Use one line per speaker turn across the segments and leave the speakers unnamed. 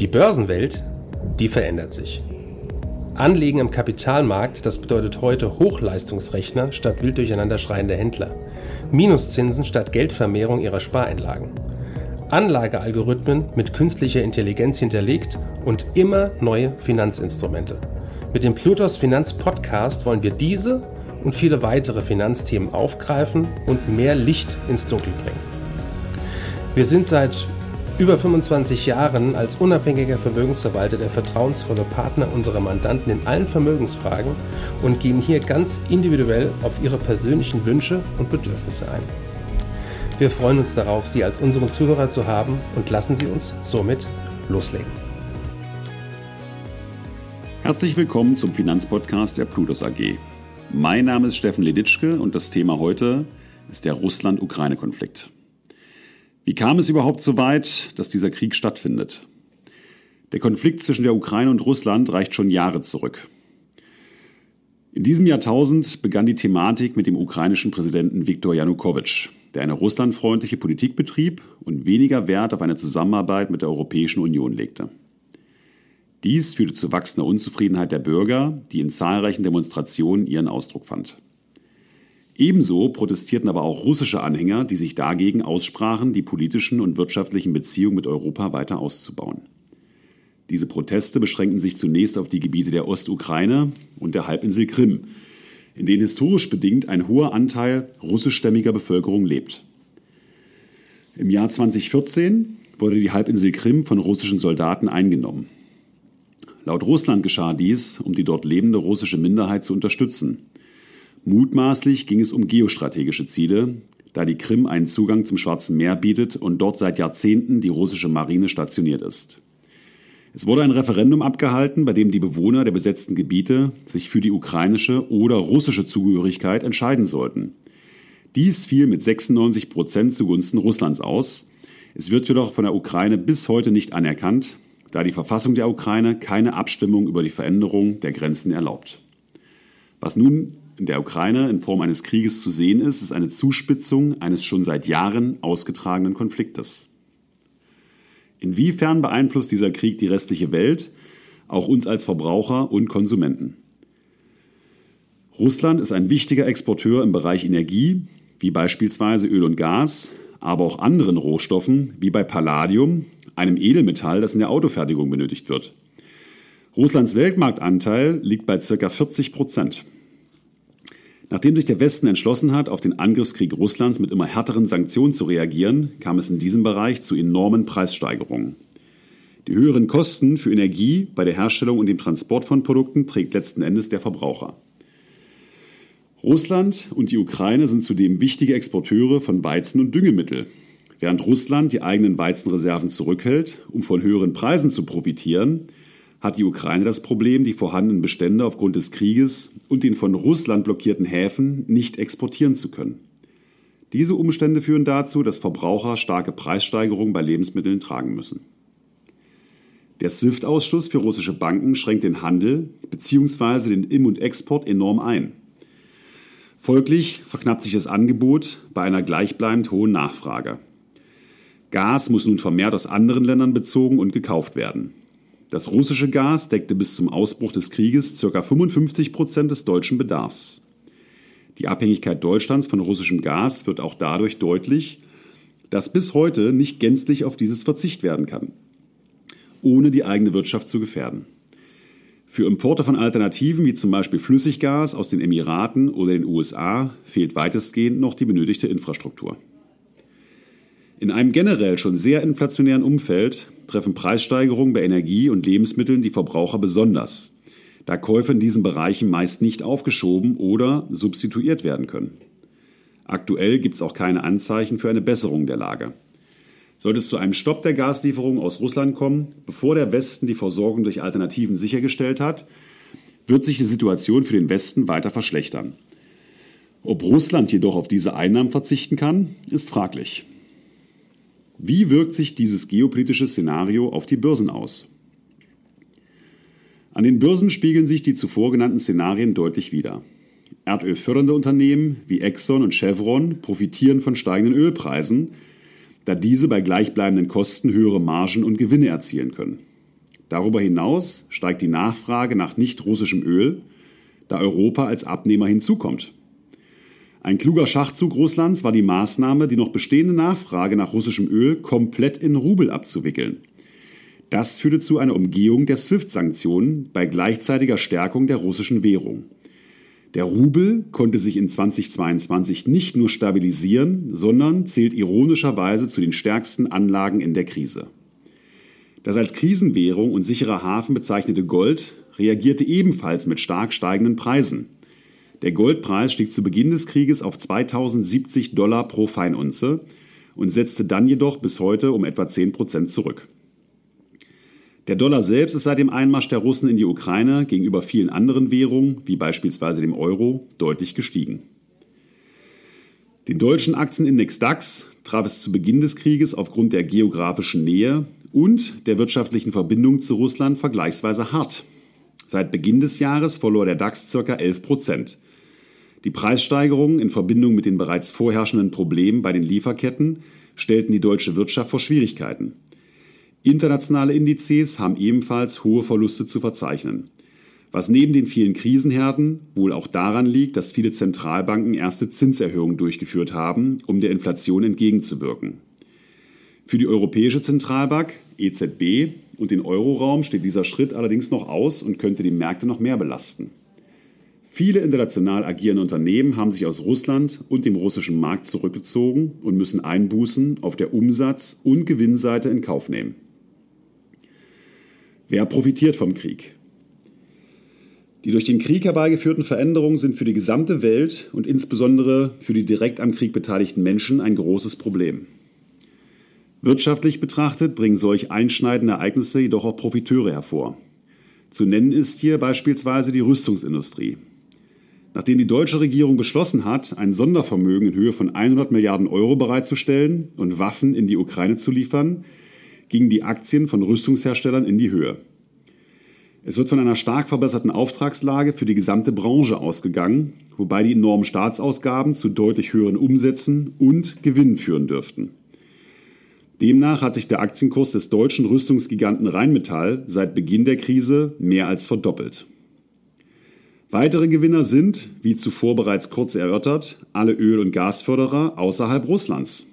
Die Börsenwelt, die verändert sich. Anlegen am Kapitalmarkt, das bedeutet heute Hochleistungsrechner statt wild durcheinander schreiende Händler. Minuszinsen statt Geldvermehrung ihrer Spareinlagen. Anlagealgorithmen mit künstlicher Intelligenz hinterlegt und immer neue Finanzinstrumente. Mit dem Plutos Finanz Podcast wollen wir diese und viele weitere Finanzthemen aufgreifen und mehr Licht ins Dunkel bringen. Wir sind seit über 25 Jahren als unabhängiger Vermögensverwalter der vertrauensvolle Partner unserer Mandanten in allen Vermögensfragen und gehen hier ganz individuell auf ihre persönlichen Wünsche und Bedürfnisse ein. Wir freuen uns darauf, Sie als unseren Zuhörer zu haben und lassen Sie uns somit loslegen.
Herzlich willkommen zum Finanzpodcast der Plutos AG. Mein Name ist Steffen Leditschke und das Thema heute ist der Russland-Ukraine-Konflikt. Wie kam es überhaupt so weit, dass dieser Krieg stattfindet? Der Konflikt zwischen der Ukraine und Russland reicht schon Jahre zurück. In diesem Jahrtausend begann die Thematik mit dem ukrainischen Präsidenten Viktor Janukowitsch, der eine russlandfreundliche Politik betrieb und weniger Wert auf eine Zusammenarbeit mit der Europäischen Union legte. Dies führte zu wachsender Unzufriedenheit der Bürger, die in zahlreichen Demonstrationen ihren Ausdruck fand. Ebenso protestierten aber auch russische Anhänger, die sich dagegen aussprachen, die politischen und wirtschaftlichen Beziehungen mit Europa weiter auszubauen. Diese Proteste beschränkten sich zunächst auf die Gebiete der Ostukraine und der Halbinsel Krim, in denen historisch bedingt ein hoher Anteil russischstämmiger Bevölkerung lebt. Im Jahr 2014 wurde die Halbinsel Krim von russischen Soldaten eingenommen. Laut Russland geschah dies, um die dort lebende russische Minderheit zu unterstützen. Mutmaßlich ging es um geostrategische Ziele, da die Krim einen Zugang zum Schwarzen Meer bietet und dort seit Jahrzehnten die russische Marine stationiert ist. Es wurde ein Referendum abgehalten, bei dem die Bewohner der besetzten Gebiete sich für die ukrainische oder russische Zugehörigkeit entscheiden sollten. Dies fiel mit 96 Prozent zugunsten Russlands aus. Es wird jedoch von der Ukraine bis heute nicht anerkannt, da die Verfassung der Ukraine keine Abstimmung über die Veränderung der Grenzen erlaubt. Was nun in der Ukraine in Form eines Krieges zu sehen ist, ist eine Zuspitzung eines schon seit Jahren ausgetragenen Konfliktes. Inwiefern beeinflusst dieser Krieg die restliche Welt, auch uns als Verbraucher und Konsumenten? Russland ist ein wichtiger Exporteur im Bereich Energie, wie beispielsweise Öl und Gas, aber auch anderen Rohstoffen, wie bei Palladium, einem Edelmetall, das in der Autofertigung benötigt wird. Russlands Weltmarktanteil liegt bei ca. 40 Prozent. Nachdem sich der Westen entschlossen hat, auf den Angriffskrieg Russlands mit immer härteren Sanktionen zu reagieren, kam es in diesem Bereich zu enormen Preissteigerungen. Die höheren Kosten für Energie bei der Herstellung und dem Transport von Produkten trägt letzten Endes der Verbraucher. Russland und die Ukraine sind zudem wichtige Exporteure von Weizen und Düngemittel. Während Russland die eigenen Weizenreserven zurückhält, um von höheren Preisen zu profitieren, hat die Ukraine das Problem, die vorhandenen Bestände aufgrund des Krieges und den von Russland blockierten Häfen nicht exportieren zu können. Diese Umstände führen dazu, dass Verbraucher starke Preissteigerungen bei Lebensmitteln tragen müssen. Der SWIFT-Ausschluss für russische Banken schränkt den Handel bzw. den Im- und Export enorm ein. Folglich verknappt sich das Angebot bei einer gleichbleibend hohen Nachfrage. Gas muss nun vermehrt aus anderen Ländern bezogen und gekauft werden. Das russische Gas deckte bis zum Ausbruch des Krieges ca. 55 Prozent des deutschen Bedarfs. Die Abhängigkeit Deutschlands von russischem Gas wird auch dadurch deutlich, dass bis heute nicht gänzlich auf dieses Verzicht werden kann, ohne die eigene Wirtschaft zu gefährden. Für Importe von Alternativen wie zum Beispiel Flüssiggas aus den Emiraten oder den USA fehlt weitestgehend noch die benötigte Infrastruktur. In einem generell schon sehr inflationären Umfeld treffen Preissteigerungen bei Energie und Lebensmitteln die Verbraucher besonders, da Käufe in diesen Bereichen meist nicht aufgeschoben oder substituiert werden können. Aktuell gibt es auch keine Anzeichen für eine Besserung der Lage. Sollte es zu einem Stopp der Gaslieferungen aus Russland kommen, bevor der Westen die Versorgung durch Alternativen sichergestellt hat, wird sich die Situation für den Westen weiter verschlechtern. Ob Russland jedoch auf diese Einnahmen verzichten kann, ist fraglich. Wie wirkt sich dieses geopolitische Szenario auf die Börsen aus? An den Börsen spiegeln sich die zuvor genannten Szenarien deutlich wider. Erdölfördernde Unternehmen wie Exxon und Chevron profitieren von steigenden Ölpreisen, da diese bei gleichbleibenden Kosten höhere Margen und Gewinne erzielen können. Darüber hinaus steigt die Nachfrage nach nicht russischem Öl, da Europa als Abnehmer hinzukommt. Ein kluger Schachzug Russlands war die Maßnahme, die noch bestehende Nachfrage nach russischem Öl komplett in Rubel abzuwickeln. Das führte zu einer Umgehung der SWIFT-Sanktionen bei gleichzeitiger Stärkung der russischen Währung. Der Rubel konnte sich in 2022 nicht nur stabilisieren, sondern zählt ironischerweise zu den stärksten Anlagen in der Krise. Das als Krisenwährung und sicherer Hafen bezeichnete Gold reagierte ebenfalls mit stark steigenden Preisen. Der Goldpreis stieg zu Beginn des Krieges auf 2070 Dollar pro Feinunze und setzte dann jedoch bis heute um etwa 10 Prozent zurück. Der Dollar selbst ist seit dem Einmarsch der Russen in die Ukraine gegenüber vielen anderen Währungen, wie beispielsweise dem Euro, deutlich gestiegen. Den deutschen Aktienindex DAX traf es zu Beginn des Krieges aufgrund der geografischen Nähe und der wirtschaftlichen Verbindung zu Russland vergleichsweise hart. Seit Beginn des Jahres verlor der DAX ca. 11 Prozent. Die Preissteigerungen in Verbindung mit den bereits vorherrschenden Problemen bei den Lieferketten stellten die deutsche Wirtschaft vor Schwierigkeiten. Internationale Indizes haben ebenfalls hohe Verluste zu verzeichnen. Was neben den vielen Krisenherden wohl auch daran liegt, dass viele Zentralbanken erste Zinserhöhungen durchgeführt haben, um der Inflation entgegenzuwirken. Für die Europäische Zentralbank, EZB, und den Euroraum steht dieser Schritt allerdings noch aus und könnte die Märkte noch mehr belasten. Viele international agierende Unternehmen haben sich aus Russland und dem russischen Markt zurückgezogen und müssen Einbußen auf der Umsatz- und Gewinnseite in Kauf nehmen. Wer profitiert vom Krieg? Die durch den Krieg herbeigeführten Veränderungen sind für die gesamte Welt und insbesondere für die direkt am Krieg beteiligten Menschen ein großes Problem. Wirtschaftlich betrachtet bringen solch einschneidende Ereignisse jedoch auch Profiteure hervor. Zu nennen ist hier beispielsweise die Rüstungsindustrie. Nachdem die deutsche Regierung beschlossen hat, ein Sondervermögen in Höhe von 100 Milliarden Euro bereitzustellen und Waffen in die Ukraine zu liefern, gingen die Aktien von Rüstungsherstellern in die Höhe. Es wird von einer stark verbesserten Auftragslage für die gesamte Branche ausgegangen, wobei die enormen Staatsausgaben zu deutlich höheren Umsätzen und Gewinnen führen dürften. Demnach hat sich der Aktienkurs des deutschen Rüstungsgiganten Rheinmetall seit Beginn der Krise mehr als verdoppelt. Weitere Gewinner sind, wie zuvor bereits kurz erörtert, alle Öl- und Gasförderer außerhalb Russlands.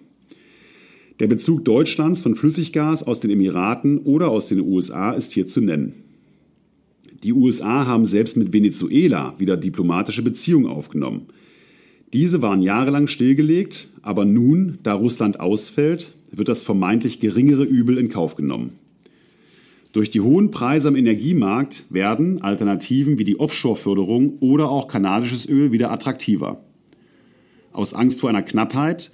Der Bezug Deutschlands von Flüssiggas aus den Emiraten oder aus den USA ist hier zu nennen. Die USA haben selbst mit Venezuela wieder diplomatische Beziehungen aufgenommen. Diese waren jahrelang stillgelegt, aber nun, da Russland ausfällt, wird das vermeintlich geringere Übel in Kauf genommen. Durch die hohen Preise am Energiemarkt werden Alternativen wie die Offshore-Förderung oder auch kanadisches Öl wieder attraktiver. Aus Angst vor einer Knappheit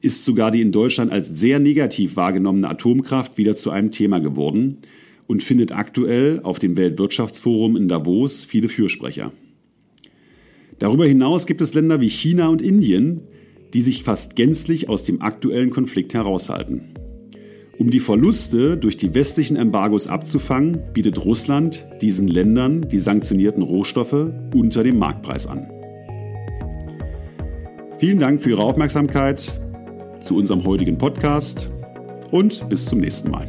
ist sogar die in Deutschland als sehr negativ wahrgenommene Atomkraft wieder zu einem Thema geworden und findet aktuell auf dem Weltwirtschaftsforum in Davos viele Fürsprecher. Darüber hinaus gibt es Länder wie China und Indien, die sich fast gänzlich aus dem aktuellen Konflikt heraushalten. Um die Verluste durch die westlichen Embargos abzufangen, bietet Russland diesen Ländern die sanktionierten Rohstoffe unter dem Marktpreis an. Vielen Dank für Ihre Aufmerksamkeit zu unserem heutigen Podcast und bis zum nächsten Mal.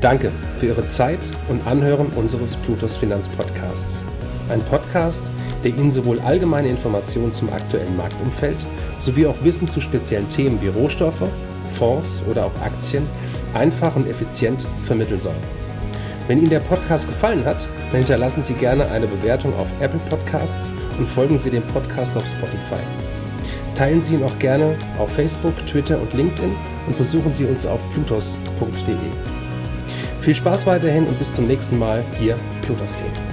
Danke für Ihre Zeit und Anhören unseres Plutos Finanzpodcasts. Ein Podcast, der Ihnen sowohl allgemeine Informationen zum aktuellen Marktumfeld sowie auch Wissen zu speziellen Themen wie Rohstoffe, Fonds oder auch Aktien einfach und effizient vermitteln soll. Wenn Ihnen der Podcast gefallen hat, dann hinterlassen Sie gerne eine Bewertung auf Apple Podcasts und folgen Sie dem Podcast auf Spotify. Teilen Sie ihn auch gerne auf Facebook, Twitter und LinkedIn und besuchen Sie uns auf plutos.de. Viel Spaß weiterhin und bis zum nächsten Mal, Ihr Plutos Team.